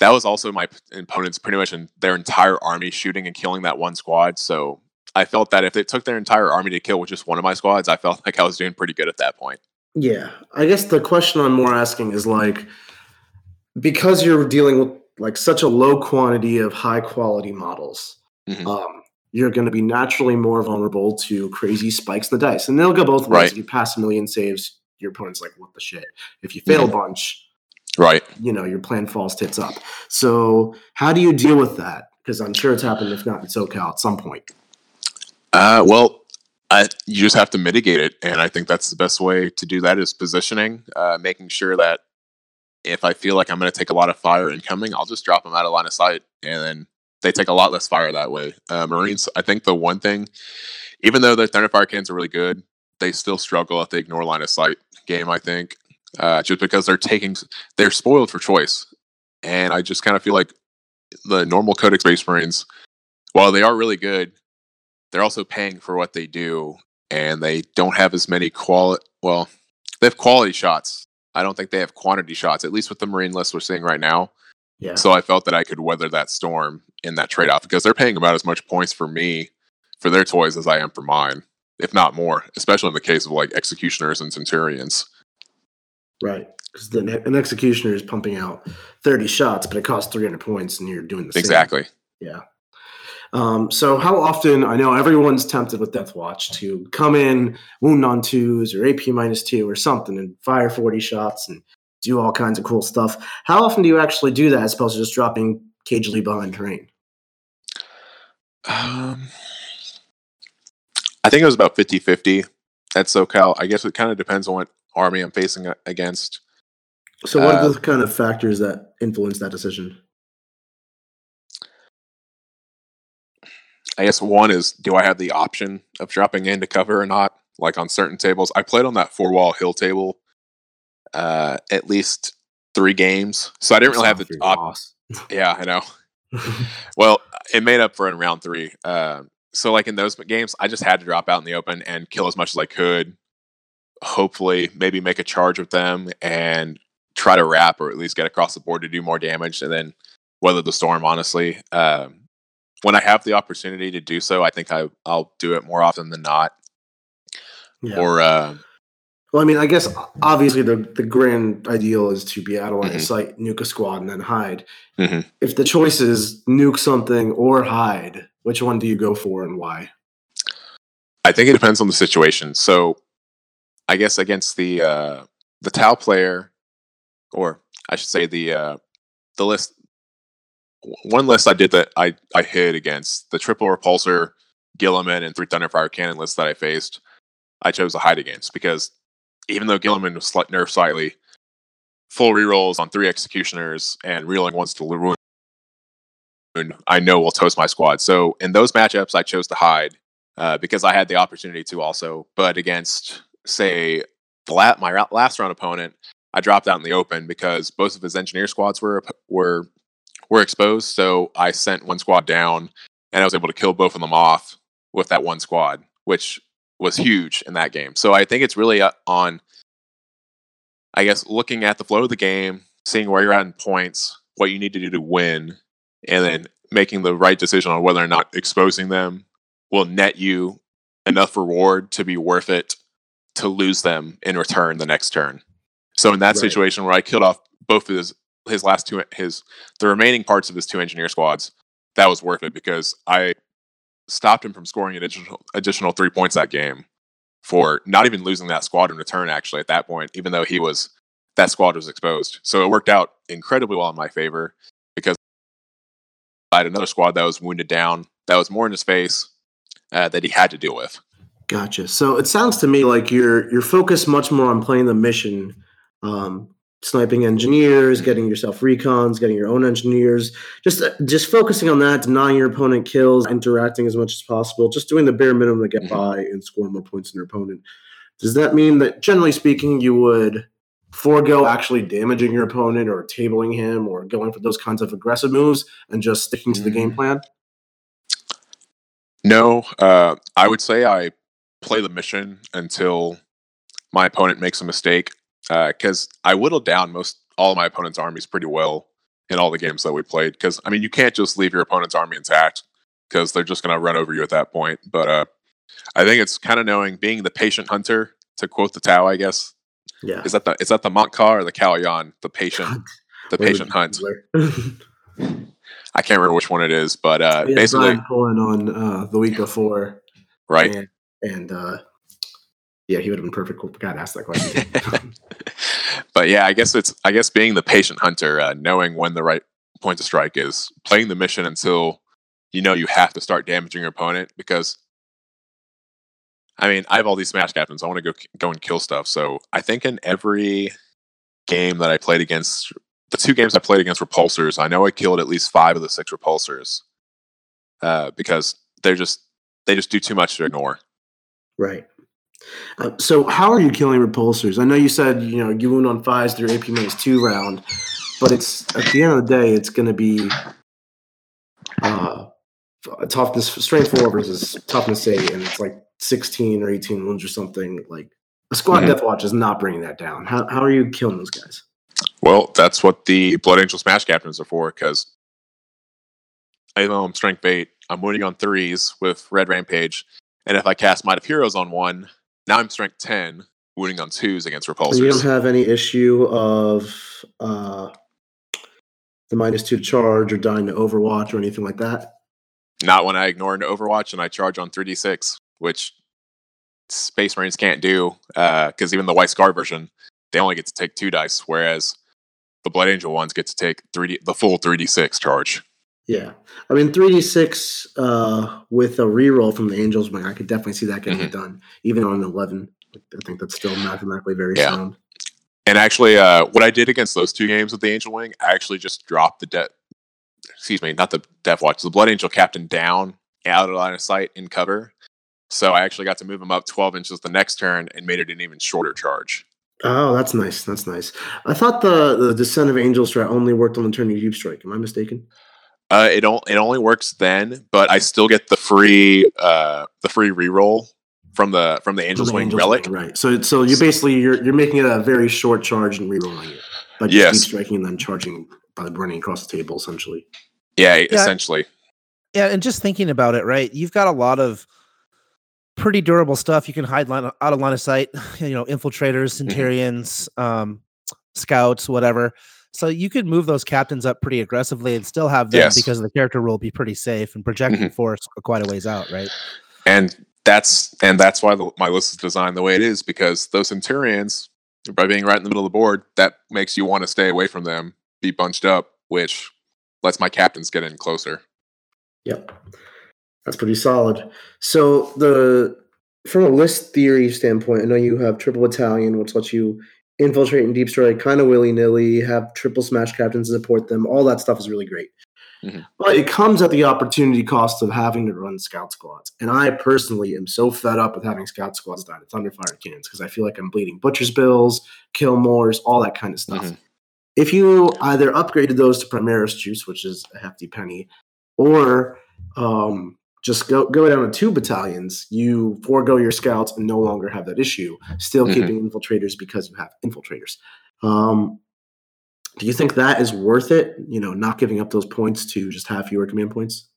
that was also my opponents pretty much in their entire army shooting and killing that one squad. So I felt that if it took their entire army to kill with just one of my squads, I felt like I was doing pretty good at that point. Yeah, I guess the question I'm more asking is like because you're dealing with like such a low quantity of high quality models, Mhm. um, you're going to be naturally more vulnerable to crazy spikes in the dice, and they'll go both ways. Right. If you pass a million saves, your opponent's like, "What the shit?" If you fail a bunch, Right. you know your plan falls tits up. So how do you deal with that? Because I'm sure it's happened, if not in SoCal, at some point. Uh, well, I, you just have to mitigate it, and I think that's the best way to do that is positioning, uh, making sure that if I feel like I'm going to take a lot of fire incoming, I'll just drop them out of line of sight, and then they take a lot less fire that way. Uh, Marines, I think the one thing, even though their thunderfire cannons are really good, they still struggle at the ignore line of sight game. I think uh, just because they're taking, they're spoiled for choice, and I just kind of feel like the normal Codex Space Marines, while they are really good, they're also paying for what they do and they don't have as many quality well they have quality shots i don't think they have quantity shots at least with the marine list we're seeing right now Yeah. so i felt that i could weather that storm in that trade-off because they're paying about as much points for me for their toys as i am for mine if not more especially in the case of like executioners and centurions Right. Because an executioner is pumping out 30 shots, but it costs 300 points, and you're doing the same. exactly Yeah. Um, so how often? I know everyone's tempted with Death Watch to come in, wound on twos or AP minus two or something, and fire forty shots and do all kinds of cool stuff. How often do you actually do that as opposed to just dropping cagely behind terrain? Um, I think it was about 50 50 at SoCal. I guess it kind of depends on what army I'm facing against. So, what uh, are the kind of factors that influence that decision? I guess one is do I have the option of dropping into cover or not? Like on certain tables, I played on that four wall hill table uh, at least three games, so I didn't really have the op- Yeah, I know. well, it made up for in round three. Uh, so like in those games, I just had to drop out in the open and kill as much as I could. Hopefully, maybe make a charge with them and try to wrap or at least get across the board to do more damage, and then weather the storm. Honestly, um, when I have the opportunity to do so, I think I I'll do it more often than not. Yeah. Or uh, well, I mean, I guess obviously the the grand ideal is to be out of line mm-hmm. nuke a squad, and then hide. Mm-hmm. If the choice is nuke something or hide, which one do you go for and why? I think it depends on the situation. So, I guess against the uh, the Tau player, or I should say the uh, the list one list I did that I, I hid against the triple repulsor, Guilliman, and three Thunderfire cannon lists that I faced, I chose to hide against because even though Guilliman was slight, nerfed slightly, full rerolls on three executioners and reeling ones to ruin, I know will toast my squad. So in those matchups, I chose to hide uh, because I had the opportunity to also. But against, say, the la- my last round opponent, I dropped out in the open because both of his engineer squads were were were exposed. So I sent one squad down and I was able to kill both of them off with that one squad, which was huge in that game. So I think it's really uh, on, I guess, looking at the flow of the game, seeing where you're at in points, what you need to do to win, and then making the right decision on whether or not exposing them will net you enough reward to be worth it to lose them in return the next turn. So in that right. situation where I killed off both of his his last two his the remaining parts of his two engineer squads, that was worth it because I stopped him from scoring additional additional three points that game for not even losing that squad in return actually at that point, even though he was that squad was exposed. So it worked out incredibly well in my favor because I had another squad that was wounded down, that was more in his face, uh, that he had to deal with. Gotcha. So it sounds to me like you're you're focused much more on playing the mission um, sniping engineers, getting yourself recons, getting your own engineers, just uh, just focusing on that, denying your opponent kills, interacting as much as possible, just doing the bare minimum to get mm-hmm. by and score more points than your opponent. Does that mean that generally speaking, you would forego actually damaging your opponent or tabling him or going for those kinds of aggressive moves and just sticking to the game mm. plan? No, uh, I would say I play the mission until my opponent makes a mistake because uh, I whittled down most all of my opponent's armies pretty well in all the games that we played. Because I mean, you can't just leave your opponent's army intact because they're just going to run over you at that point. But uh, I think it's kind of knowing being the patient hunter, to quote the Tau, I guess. Yeah. Is that the is that the Mont'ka or the Kauyon? The patient, the patient hunt. I can't remember which one it is, but uh, yeah, basically pulling on uh, the week before, right? And, and uh, yeah, he would have been perfect. God asked that question. but yeah, I guess it's I guess being the patient hunter, uh, knowing when the right point to strike is, playing the mission until you know you have to start damaging your opponent because. I mean, I have all these smash captains. I want to go go and kill stuff. So I think in every game that I played against, the two games I played against repulsors, I know I killed at least five of the six repulsors uh, because they're just they just do too much to ignore. Right. Uh, so how are you killing repulsors? I know you said you know you wound on fives through AP minus two round, but it's at the end of the day it's going to be uh, toughness strength four versus toughness eight, and it's like sixteen or eighteen wounds or something. Like a squad mm-hmm. death watch is not bringing that down. How how are you killing those guys? Well, that's what the Blood Angel Smash captains are for. Because I know I'm strength bait. I'm winning on threes with Red Rampage, and if I cast Might of Heroes on one, now I'm strength 10, wounding on twos against repulsors. you don't have any issue of uh, the minus two charge or dying to Overwatch or anything like that? not when I ignore an Overwatch and I charge on 3d6, which Space Marines can't do because even the White Scar version, they only get to take two dice, whereas the Blood Angel ones get to take 3D the full 3d6 charge. Yeah, I mean, three d six uh, with a reroll from the Angels wing, I could definitely see that getting Mhm. done, even on an eleven. I think that's still mathematically very Yeah. sound. And actually, uh, what I did against those two games with the Angel Wing, I actually just dropped the debt. Excuse me, not the Death Watch, the Blood Angel Captain down out of line of sight in cover. So I actually got to move him up 12 inches the next turn and made it an even shorter charge. Oh, that's nice. That's nice. I thought the the Descent of Angels strat only worked on the turn you deep strike. Am I mistaken? Uh, it don't it only works then, but I still get the free uh the free reroll from the from the Angel's From the Wing Angel's relic. Wing, right? So so you basically you're you're making it a very short charge and rerolling it, but just Yes. deep striking and then charging by running across the table essentially. Yeah, essentially. Yeah, and just thinking about it, right? You've got a lot of pretty durable stuff. You can hide line, out of line of sight. You know, infiltrators, centurions, um, scouts, whatever. So you could move those captains up pretty aggressively and still have them Yes. because the character rule be pretty safe and projecting mm-hmm. force quite a ways out, right? and that's and that's why the, my list is designed the way it is because those centurions by being right in the middle of the board that makes you want to stay away from them be bunched up which lets my captains get in closer Yep. That's pretty solid. So the from a list theory standpoint, I know you have triple battalion, which lets you infiltrate and deep strike kind of willy nilly, have triple smash captains to support them. All that stuff is really great. Mhm. But it comes at the opportunity cost of having to run scout squads. And I personally am so fed up with having scout squads die to Thunderfire cannons because I feel like I'm bleeding Butcher's Bills, Killmores, all that kind of stuff. Mhm. If you either upgraded those to Primaris Juice, which is a hefty penny, or um, just go go down to two battalions. You forego your scouts and no longer have that issue. Still Mhm. keeping infiltrators because you have infiltrators. Um, do you think that is worth it? You know, not giving up those points to just have fewer command points.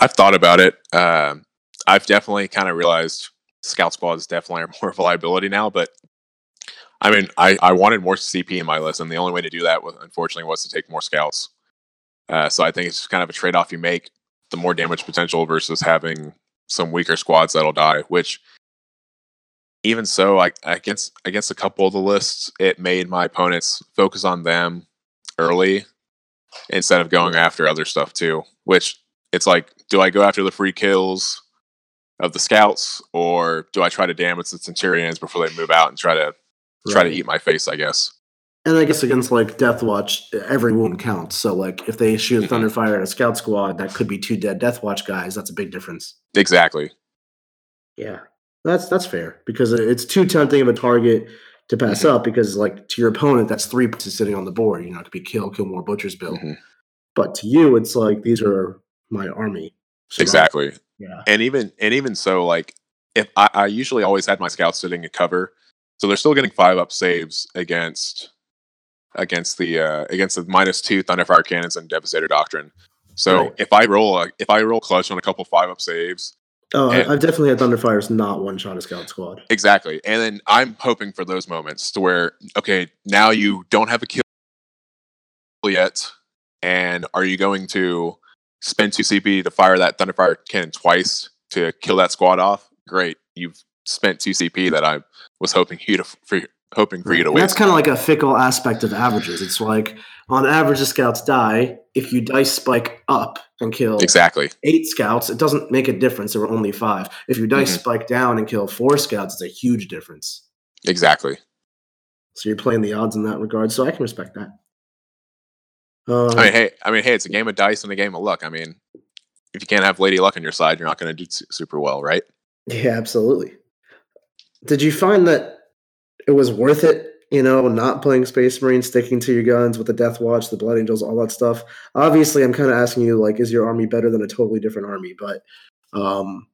i've thought about it um, i've definitely kind of realized scout squads definitely are more of a liability now but i mean I, I wanted more cp in my list and the only way to do that was unfortunately was to take more scouts uh, so i think it's just kind of a trade-off you make the more damage potential versus having some weaker squads that'll die which even so I, against against a couple of the lists it made my opponents focus on them early instead of going after other stuff too which it's like do i go after the free kills of the scouts or do i try to damage the centurions before they move out and try to try to eat my face i guess And I guess against like Death Watch, every wound counts. So like if they shoot a Mhm. Thunderfire at a scout squad, that could be two dead Death Watch guys. That's a big difference. exactly Yeah, that's that's fair because it's too tempting of a target to pass Mhm. up because like to your opponent, that's three pieces sitting on the board. You know, it could be kill, kill more, butcher's bill. Mhm. But to you, it's like these are my army. So, exactly Yeah. and even and even so like if I, I usually always had my scouts sitting in cover so they're still getting five up saves against against the uh against the minus two thunderfire cannons and devastator doctrine. So Right. if i roll a, if i roll clutch on a couple five up saves Oh, I- And- I've definitely had Thunderfires not one shot a scout squad. exactly. And then i'm hoping for those moments to where okay now you don't have a kill yet. And are you going to spend 2 cp to fire that thunderfire cannon twice to kill that squad off? Great. You've spent 2 cp that i was hoping you to for, hoping for you to waste that's kind of like a fickle aspect of averages. It's like on average, the scouts die. If you dice spike up and kill exactly eight scouts, it doesn't make a difference. There were only five. If you dice Mhm. spike down and kill four scouts, it's a huge difference. exactly So you're playing the odds in that regard. So I can respect that. Uh, i mean hey i mean hey it's a game of dice and a game of luck i mean if you can't have lady luck on your side you're not going to do super well right yeah, absolutely. Did you find that it was worth it? You know, not playing Space Marine, sticking to your guns with the Death Watch, the Blood Angels, all that stuff. Obviously, I'm kind of asking you, like, is your army better than a totally different army? But um,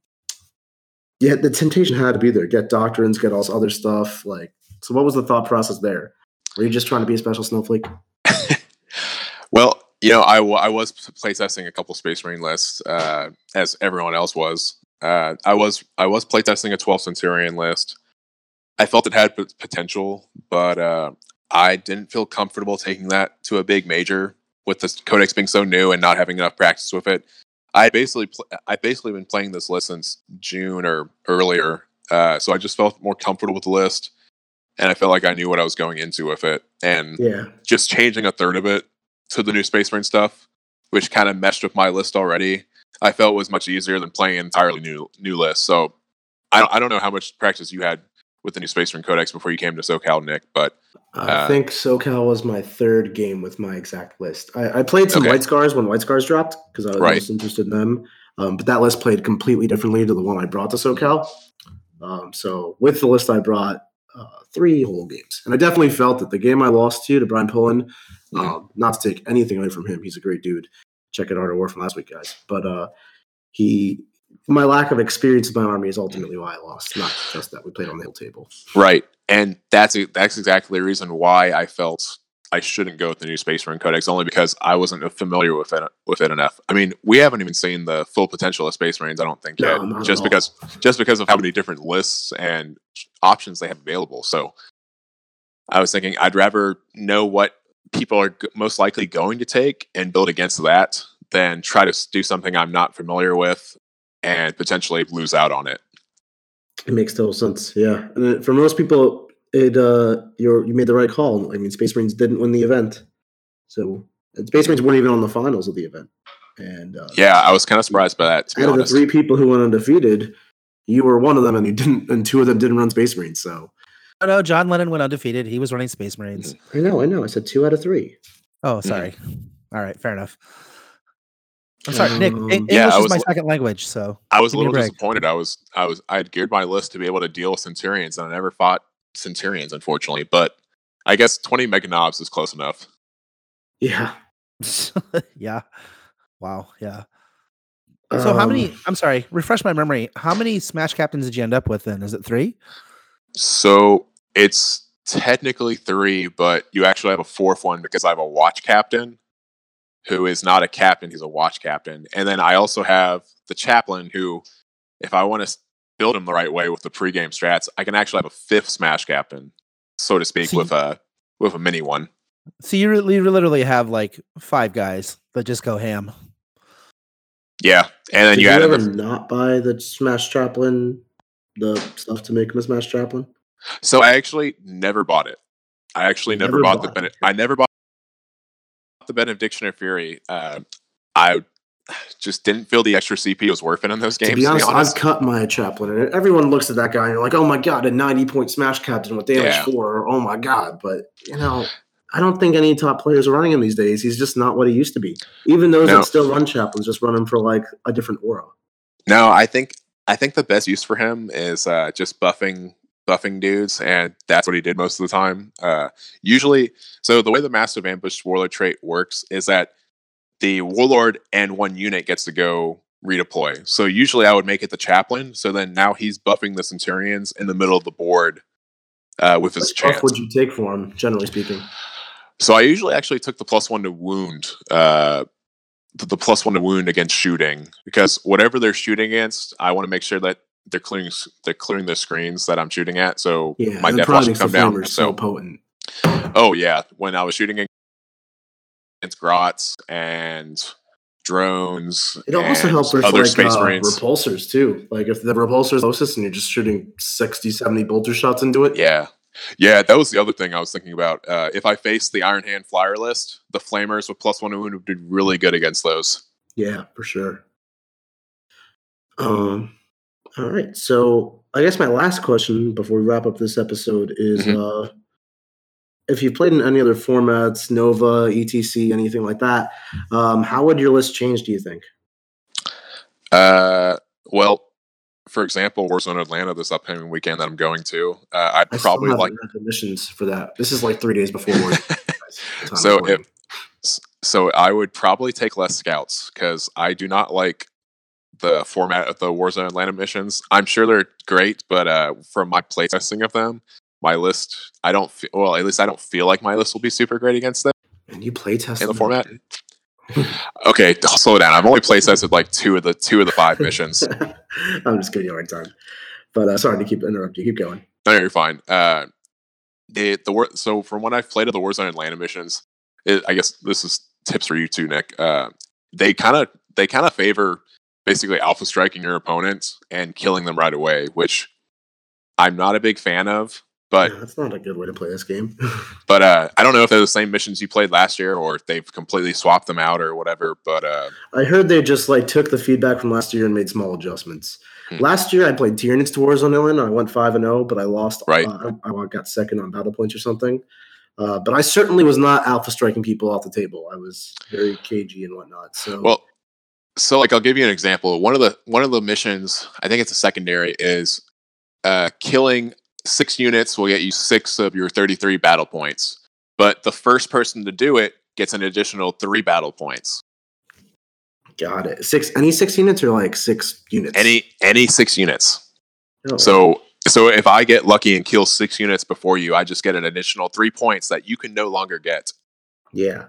yeah, the temptation had to be there. Get doctrines, get all this other stuff. Like, so what was the thought process there? Were you just trying to be a special snowflake? Well, you know, I, w- I was playtesting a couple Space Marine lists, uh, as everyone else was. Uh, I was I was playtesting a 12 Centurion list. I felt it had p- potential, but uh, I didn't feel comfortable taking that to a big major with this codex being so new and not having enough practice with it, I basically pl- I basically been playing this list since June or earlier. Uh, so I just felt more comfortable with the list, and I felt like I knew what I was going into with it. And Yeah. just changing a third of it to the new Space Marine stuff, which kind of meshed with my list already, I felt was much easier than playing an entirely new new list. So I don't, I don't know how much practice you had with the new Space Marine Codex before you came to SoCal, Nick, but I Uh, think SoCal was my third game with my exact list. I, I played some Okay. White Scars when White Scars dropped because I was Right. most interested in them. Um, but that list played completely differently to the one I brought to SoCal. Um, so with the list I brought, uh, three whole games, and I definitely felt that the game I lost to to Brian Pullen, Mhm. um, not to take anything away from him, he's a great dude. Check out Art of War from last week, guys. But uh, he, my lack of experience with my army is ultimately why I lost. Not just that we played on the hill table. Right, and that's that's exactly the reason why I felt I shouldn't go with the new Space Marine Codex, only because I wasn't familiar with it with it enough. I mean, we haven't even seen the full potential of Space Marines. I don't think No, yet, just because just because of how many different lists and options they have available. So, I was thinking I'd rather know what people are g- most likely going to take and build against that than try to do something I'm not familiar with and potentially lose out on it. It makes total sense. Yeah, and for most people, it uh, you you made the right call. I mean, Space Marines didn't win the event, so Space Marines weren't even on the finals of the event. And uh, Yeah, I was kind of surprised by that. To be out of the three people who went undefeated, you were one of them, and you didn't, and two of them didn't run Space Marines. So Oh no, John Lennon went undefeated. He was running Space Marines. I know, I know. I said two out of three. Oh, sorry. All right, fair enough. I'm sorry, Nick. Um, English Yeah, I is was my li- second language, so I was a Give me a little disappointed. I was I was I had geared my list to be able to deal with Centurions, and I never fought Centurions, unfortunately. But I guess twenty mega nobz is close enough. Yeah. yeah. Wow. Yeah. So how many? Um, I'm sorry. Refresh my memory. How many Smash captains did you end up with? Then is it three? So it's technically three, but you actually have a fourth one because I have a watch captain who is not a captain; he's a watch captain. And then I also have the chaplain who, if I want to build him the right way with the pregame strats, I can actually have a fifth Smash captain, so to speak, See- with a with a mini one. So you, re- you literally have like five guys that just go ham. Yeah, and then Did you you add ever the not buy the Smash Chaplain, the stuff to make him a Smash Chaplain? So I actually never bought it. I actually never, never bought, the Bene- I never bought the Benediction of Fury. Uh, I just didn't feel the extra CP was worth it in those games. to be honest, I've cut my chaplain, and everyone looks at that guy and you're like, "Oh my god, a 90 point smash captain with damage Yeah. four! Oh my god!" But you know, I don't think any top players are running him these days. He's just not what he used to be. Even those No. that still run chaplains just run him for like a different aura. no, I think I think the best use for him is uh, just buffing buffing dudes, and that's what he did most of the time. Uh, usually, so the way the Master of Ambush Warlord trait works is that the Warlord and one unit gets to go redeploy. So usually, I would make it the Chaplain. So then now he's buffing the Centurions in the middle of the board uh, with his charge. What chance. would you take for him, generally speaking? So I usually actually took the plus one to wound, uh, the, the plus one to wound against shooting because whatever they're shooting against, I want to make sure that they're clearing they're clearing the screens that I'm shooting at. So Yeah, my death watch can makes the come down. so potent. oh yeah, when I was shooting against grots and drones, It also helps with other like space uh, marines. repulsors too. Like if the repulsor's closest and you're just shooting 60, 70 bolter shots into it. Yeah. Yeah, that was the other thing I was thinking about. Uh, if I faced the Iron Hand flyer list, the flamers with plus one wound would be really good against those. Yeah, for sure. Um, all right. So I guess my last question before we wrap up this episode is Mhm. uh if you've played in any other formats, Nova, ETC, anything like that, um, how would your list change, do you think? Uh, well, for example, Warzone Atlanta this upcoming weekend that I'm going to, uh, I'd I probably like. missions for that. This is like three days before Warzone. guys, the time So s- so I would probably take less scouts because I do not like the format of the Warzone Atlanta missions. I'm sure they're great, but uh, from my playtesting of them, my list, I don't feel well. At least I don't feel like my list will be super great against them and you playtest in the format. Okay, slow down. I've only playtested like two of the two of the five missions. I'm just giving you a hard time. But uh, sorry to keep interrupting. Keep going. No, you're fine. Uh, it, the war, so from what I've played of the Warzone Atlanta missions, it, I guess this is tips for you too, Nick. Uh, they kind of they kind of favor basically alpha striking your opponents and killing them right away, which I'm not a big fan of. But yeah, that's not a good way to play this game. but uh, I don't know if they're the same missions you played last year or if they've completely swapped them out or whatever. But uh, I heard they just like took the feedback from last year and made small adjustments. Hmm. Last year I played Tyranids to Warzone Atlanta. I went five and zero, but I lost. Right. Uh, I, I got second on battle points or something. Uh, but I certainly was not alpha striking people off the table. I was very cagey and whatnot. So well, so like I'll give you an example. One of the one of the missions, I think it's a secondary, is uh, killing six units will get you six of your 33 battle points. But the first person to do it gets an additional three battle points. got it. Six any six units or like six units. Any any six units. Oh, So so if I get lucky and kill six units before you, I just get an additional three points that you can no longer get. yeah.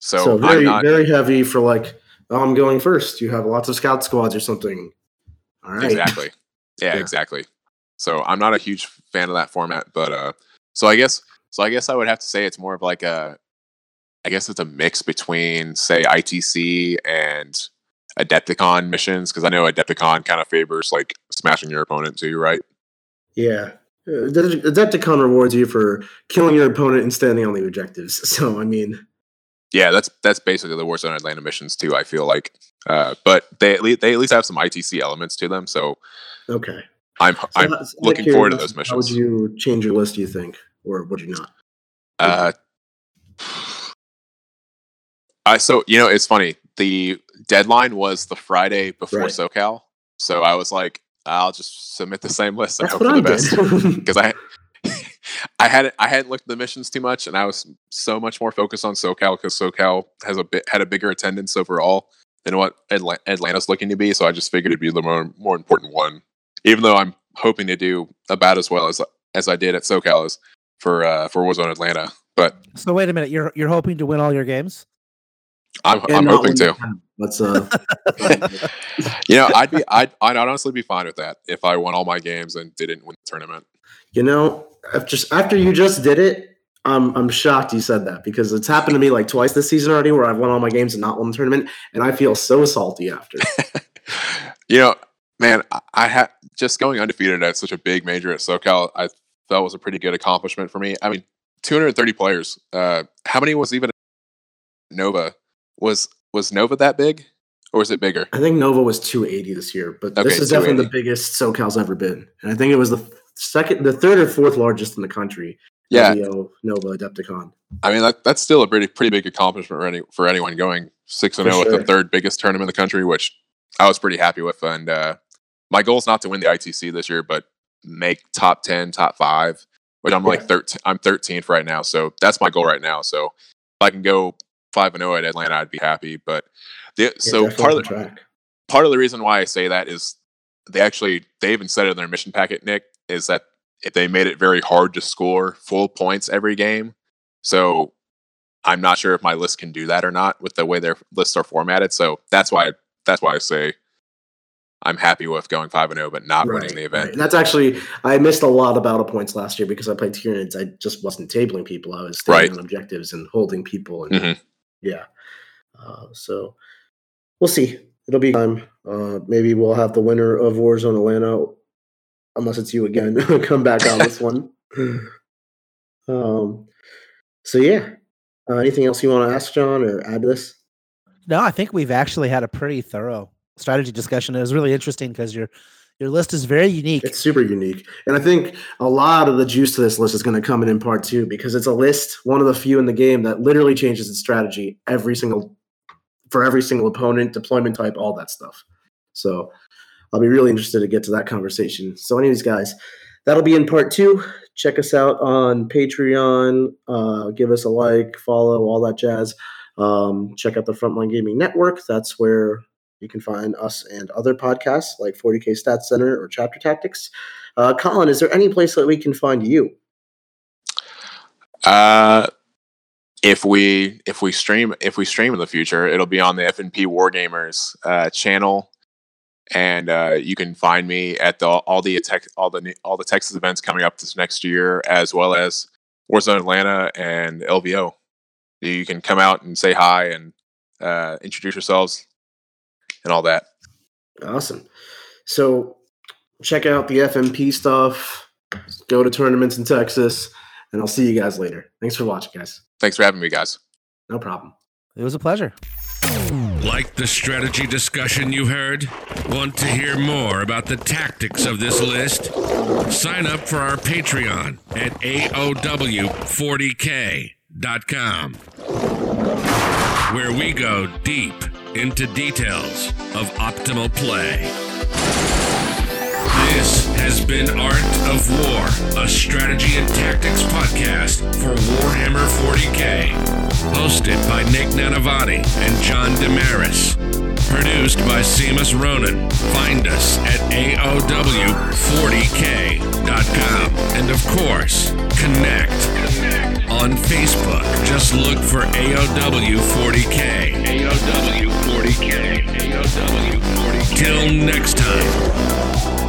So, So, very not very heavy for like oh, I'm going first. You have lots of scout squads or something. All right. exactly. Yeah, Yeah. exactly. So I'm not a huge fan of that format, but uh so I guess so I guess I would have to say it's more of like a I guess it's a mix between say ITC and Adepticon missions because I know Adepticon kind of favors like smashing your opponent too, right? Yeah. Uh, Adepticon rewards you for killing your opponent and standing on the objectives. So I mean, Yeah, that's that's basically the Warzone Atlanta missions too. I feel like, uh, but they at least they at least have some ITC elements to them. So okay. I'm So I'm looking forward to those How would you change your list? Do you think, or would you not? Uh, I so you know it's funny. The deadline was the Friday before Right. SoCal, so I was like, I'll just submit the same list and That's hope for the best because I I hadn't I hadn't looked at the missions too much, and I was so much more focused on SoCal because SoCal has a bit had a bigger attendance overall than what Atla- Atlanta's looking to be. So I just figured it'd be the more more important one, even though I'm hoping to do about as well as as I did at SoCal as for uh, for Warzone Atlanta. But So wait a minute, you're you're hoping to win all your games? I'm And I'm hoping to. the. Let's uh, You know, I'd be I'd I'd honestly be fine with that if I won all my games and didn't win the tournament. you know, af- just after you just did it, I'm I'm shocked you said that because it's happened to me like twice this season already, where I've won all my games and not won the tournament, and I feel so salty after. you know, man, I, I had just going undefeated at such a big major at SoCal. I felt was a pretty good accomplishment for me. I mean, 230 players. Uh, how many was even Nova? Was was Nova that big, or was it bigger? I think Nova was 280 this year, but Okay, this is definitely the biggest SoCal's ever been, and I think it was the second, the third or fourth largest in the country. Yeah, LVO Nova Adepticon. I mean that, that's still a pretty pretty big accomplishment for, any, for anyone going six and zero with the third biggest tournament in the country, which I was pretty happy with. And uh, my goal is not to win the ITC this year, but make top ten, top five. Which I'm like thirteen. I'm 13th right now, so that's my goal right now. So if I can go five and zero at Atlanta, I'd be happy. But the, Yeah, so part of the, track. part of the reason why I say that is they actually they even said in their mission packet, Nick, is that if they made it very hard to score full points every game. So I'm not sure if my list can do that or not with the way their lists are formatted. So that's why that's why I say I'm happy with going five and zero, but not winning the event. right. That's actually I missed a lot of battle points last year because I played Tyranids. I just wasn't tabling people. I was staying Right. on objectives and holding people. And Mhm. yeah, uh, so we'll see. It'll be time. Uh, maybe we'll have the winner of Warzone Atlanta, unless it's you again, come back on this one. Um, so yeah. Uh, anything else you want to ask, John, or add to this? No, I think we've actually had a pretty thorough strategy discussion. It was really interesting because your your list is very unique. It's super unique. And I think a lot of the juice to this list is going to come in in part two because it's a list, one of the few in the game that literally changes its strategy every single for every single opponent, deployment type, all that stuff. So I'll be really interested to get to that conversation. So, anyways, guys, that'll be in part two. Check us out on Patreon. Uh, give us a like, follow, all that jazz. Um, check out the Frontline Gaming Network. That's where you can find us and other podcasts like 40K Stats Center or Chapter Tactics. Uh, Colin, is there any place that we can find you? Uh, if we if we stream if we stream in the future, it'll be on the FNP Wargamers uh, channel, and uh, you can find me at the all the all the all the Texas events coming up this next year, as well as Warzone Atlanta and LVO. you can come out and say hi and uh, introduce yourselves and all that. Awesome. So check out the FMP stuff. Go to tournaments in Texas, and I'll see you guys later. Thanks for watching, guys. Thanks for having me, guys. No problem. It was a pleasure. Like the strategy discussion you heard? Want to hear more about the tactics of this list? Sign up for our Patreon at AOW40k.com, where we go deep into details of optimal play. This has been Art of War, a strategy and tactics podcast for Warhammer 40k. Hosted by Nick Nanavati and John Damaris. Produced by Seamus Ronan. Find us at AOW40k.com. And of course, connect on Facebook. Just look for AOW40k. AOW40k. AOW40k. Till next time.